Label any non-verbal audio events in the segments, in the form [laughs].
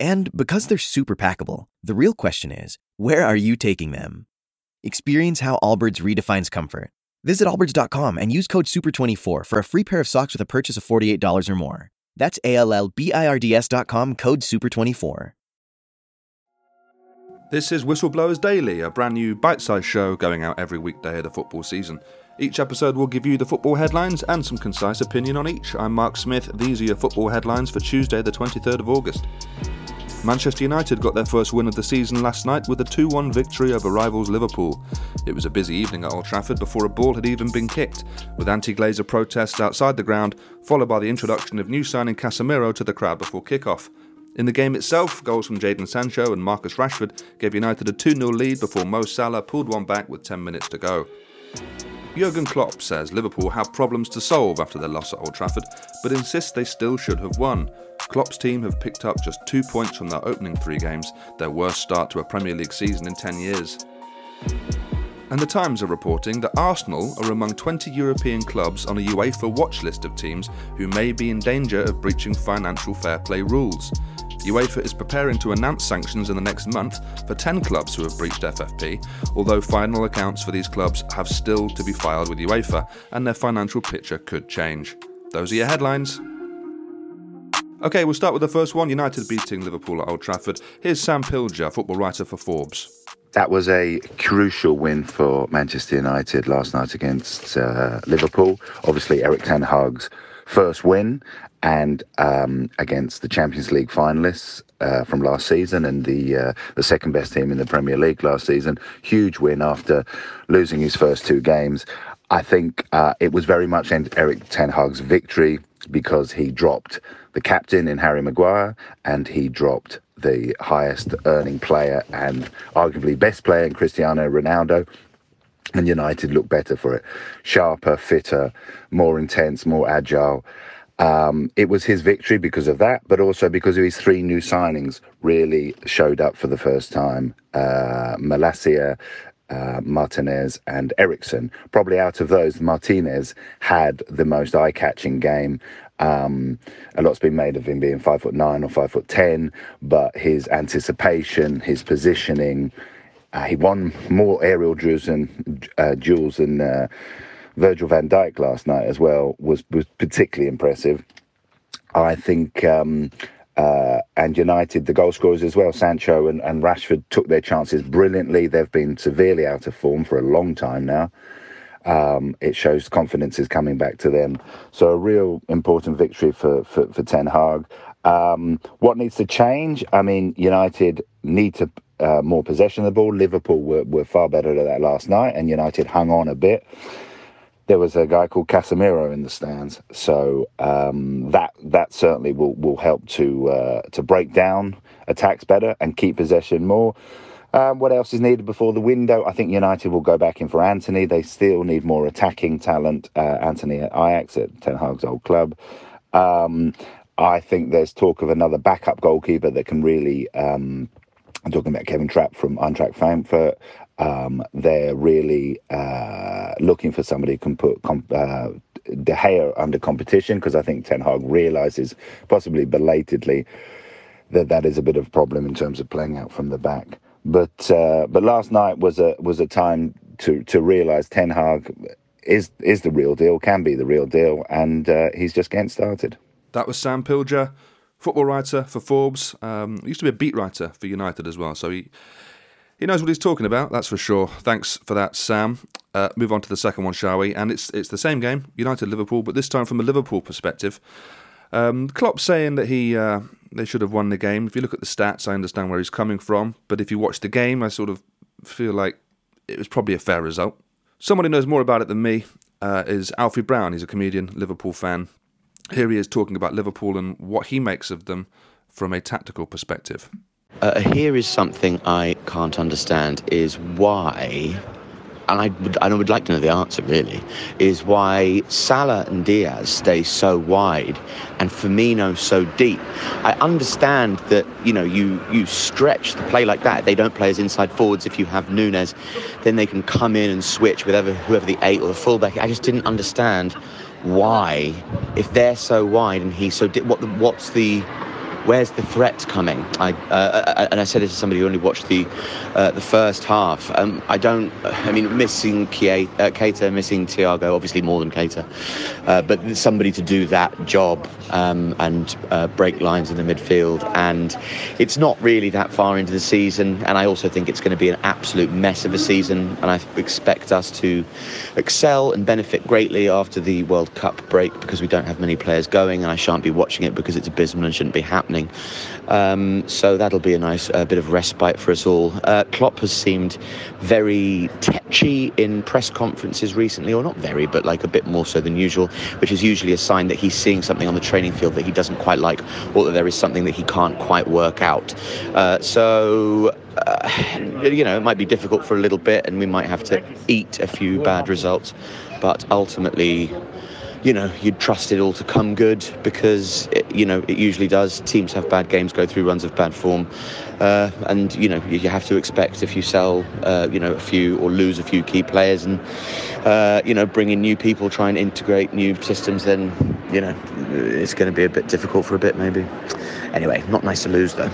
And because they're super packable, the real question is where are you taking them? Experience how Allbirds redefines comfort. Visit allbirds.com and use code SUPER24 for a free pair of socks with a purchase of $48 or more. That's A L L B I R D S.com code SUPER24. This is Whistleblowers Daily, a brand new bite sized show going out every weekday of the football season. Each episode will give you the football headlines and some concise opinion on each. I'm Mark Smith. These are your football headlines for Tuesday, the 23rd of August. Manchester United got their first win of the season last night with a 2 1 victory over rivals Liverpool. It was a busy evening at Old Trafford before a ball had even been kicked, with anti Glazer protests outside the ground, followed by the introduction of new signing Casemiro to the crowd before kick-off. In the game itself, goals from Jadon Sancho and Marcus Rashford gave United a 2 0 lead before Mo Salah pulled one back with 10 minutes to go. Jurgen Klopp says Liverpool have problems to solve after their loss at Old Trafford, but insists they still should have won. Klopp's team have picked up just two points from their opening three games, their worst start to a Premier League season in 10 years. And the Times are reporting that Arsenal are among 20 European clubs on a UEFA watch list of teams who may be in danger of breaching financial fair play rules. UEFA is preparing to announce sanctions in the next month for 10 clubs who have breached FFP, although final accounts for these clubs have still to be filed with UEFA and their financial picture could change. Those are your headlines. Okay, we'll start with the first one United beating Liverpool at Old Trafford. Here's Sam Pilger, football writer for Forbes. That was a crucial win for Manchester United last night against uh, Liverpool. Obviously, Erik Ten Hag's first win, and um, against the Champions League finalists uh, from last season and the uh, the second best team in the Premier League last season. Huge win after losing his first two games. I think uh, it was very much Erik Ten Hag's victory because he dropped the captain in Harry Maguire and he dropped the highest earning player and arguably best player in Cristiano Ronaldo. And United looked better for it. Sharper, fitter, more intense, more agile. Um, it was his victory because of that, but also because of his three new signings really showed up for the first time. Uh, Malacia, uh, Martinez and Eriksen. Probably out of those, Martinez had the most eye-catching game. Um, a lot's been made of him being five foot nine or five foot ten, but his anticipation, his positioning, uh, he won more aerial duels and uh, duels than uh, Virgil Van Dijk last night as well. Was was particularly impressive. I think. Um, uh, and United, the goal scorers as well, Sancho and, and Rashford took their chances brilliantly. They've been severely out of form for a long time now. Um, it shows confidence is coming back to them. So a real important victory for, for, for Ten Hag. Um, what needs to change? I mean, United need to uh, more possession of the ball. Liverpool were, were far better at that last night, and United hung on a bit there was a guy called Casemiro in the stands, so um, that that certainly will, will help to uh, to break down attacks better and keep possession more. Um, what else is needed before the window? I think United will go back in for Antony. They still need more attacking talent. Uh, Antony at Ajax at Ten Hag's old club. Um, I think there's talk of another backup goalkeeper that can really. Um, I'm talking about Kevin Trapp from Eintracht Frankfurt. Um, they're really uh, looking for somebody who can put comp- uh, De Gea under competition because I think Ten Hag realizes, possibly belatedly, that that is a bit of a problem in terms of playing out from the back. But uh, but last night was a was a time to to realize Ten Hag is is the real deal, can be the real deal, and uh, he's just getting started. That was Sam Pilger. football writer for Forbes. Um, used to be a beat writer for United as well, so he he knows what he's talking about. That's for sure. Thanks for that, Sam. Uh, move on to the second one, shall we? And it's it's the same game, United Liverpool, but this time from a Liverpool perspective. Um, Klopp saying that he uh, they should have won the game. If you look at the stats, I understand where he's coming from, but if you watch the game, I sort of feel like it was probably a fair result. Who knows more about it than me uh, is Alfie Brown. He's a comedian, Liverpool fan. Here he is talking about Liverpool and what he makes of them from a tactical perspective. Uh, here is something I can't understand: is why and I would, I would like to know the answer really, is why Salah and Diaz stay so wide and Firmino so deep. I understand that you know you you stretch the play like that. They don't play as inside forwards. If you have Nunez, then they can come in and switch with whoever, whoever the eight or the fullback. I just didn't understand why, if they're so wide and he's so di- what the, what's the where's the threat coming? I, uh, uh, and I said this to somebody who only watched the uh, the first half. Um, I don't. [laughs] I mean, missing Keita, uh, missing Thiago, obviously more than Keita, uh, but somebody to do that job um, and uh, break lines in the midfield. And it's not really that far into the season. And I also think it's going to be an absolute mess of a season. And I expect us to excel and benefit greatly after the World Cup break because we don't have many players going, and I shan't be watching it because it's abysmal and shouldn't be happening Um, so that'll be a nice uh, bit of respite for us all. Uh, Klopp has seemed very tetchy in press conferences recently, or not very, but like a bit more so than usual, which is usually a sign that he's seeing something on the training field that he doesn't quite like, or that there is something that he can't quite work out. Uh, so uh, you know, it might be difficult for a little bit, and we might have to eat a few bad results, but ultimately you know, you'd trust it all to come good because, it, you know, it usually does. Teams have bad games, go through runs of bad form. Uh, and, you know, you have to expect if you sell, uh, you know, a few or lose a few key players and, uh, you know, bring in new people, try and integrate new systems, then, you know, it's going to be a bit difficult for a bit maybe. Anyway, not nice to lose though.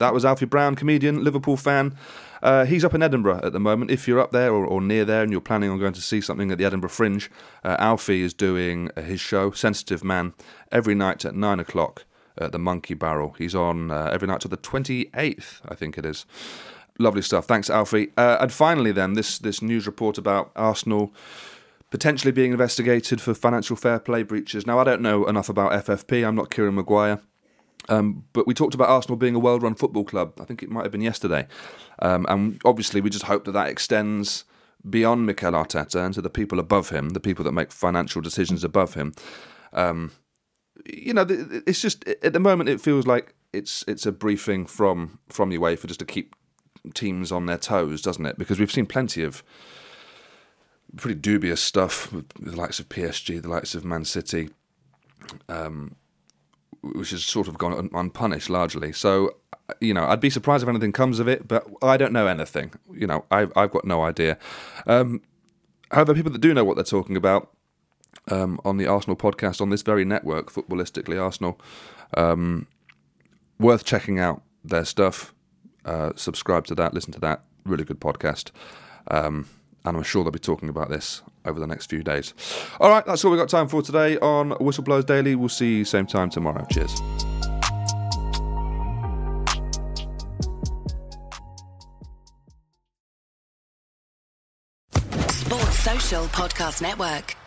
That was Alfie Brown, comedian, Liverpool fan. Uh, he's up in Edinburgh at the moment. If you're up there or, or, near there and you're planning on going to see something at the Edinburgh Fringe, uh, Alfie is doing uh, his show, Sensitive Man, every night at nine o'clock at the Monkey Barrel. He's on uh, every night to the 28th, I think it is. Lovely stuff. Thanks, Alfie. Uh, and finally, then, this, this news report about Arsenal potentially being investigated for financial fair play breaches. Now, I don't know enough about FFP. I'm not Kieran Maguire. Um, but we talked about Arsenal being a well-run football club. I think it might have been yesterday, um, and obviously we just hope that that extends beyond Mikel Arteta and to the people above him, the people that make financial decisions above him. Um, you know, it's just at the moment it feels like it's it's a briefing from from UEFA just to keep teams on their toes, doesn't it? Because we've seen plenty of pretty dubious stuff with the likes of PSG, the likes of Man City. Um, which has sort of gone un- unpunished largely. So, you know, I'd be surprised if anything comes of it, but I don't know anything. You know, I've, I've got no idea. Um, however, people that do know what they're talking about um, on the Arsenal podcast on this very network, Footballistically Arsenal, um, worth checking out their stuff. Uh, subscribe to that, listen to that. Really good podcast. Um, and I'm sure they'll be talking about this over the next few days. All right, that's all we've got time for today on Whistleblowers Daily. We'll see you same time tomorrow. Cheers. Sports Social Podcast Network.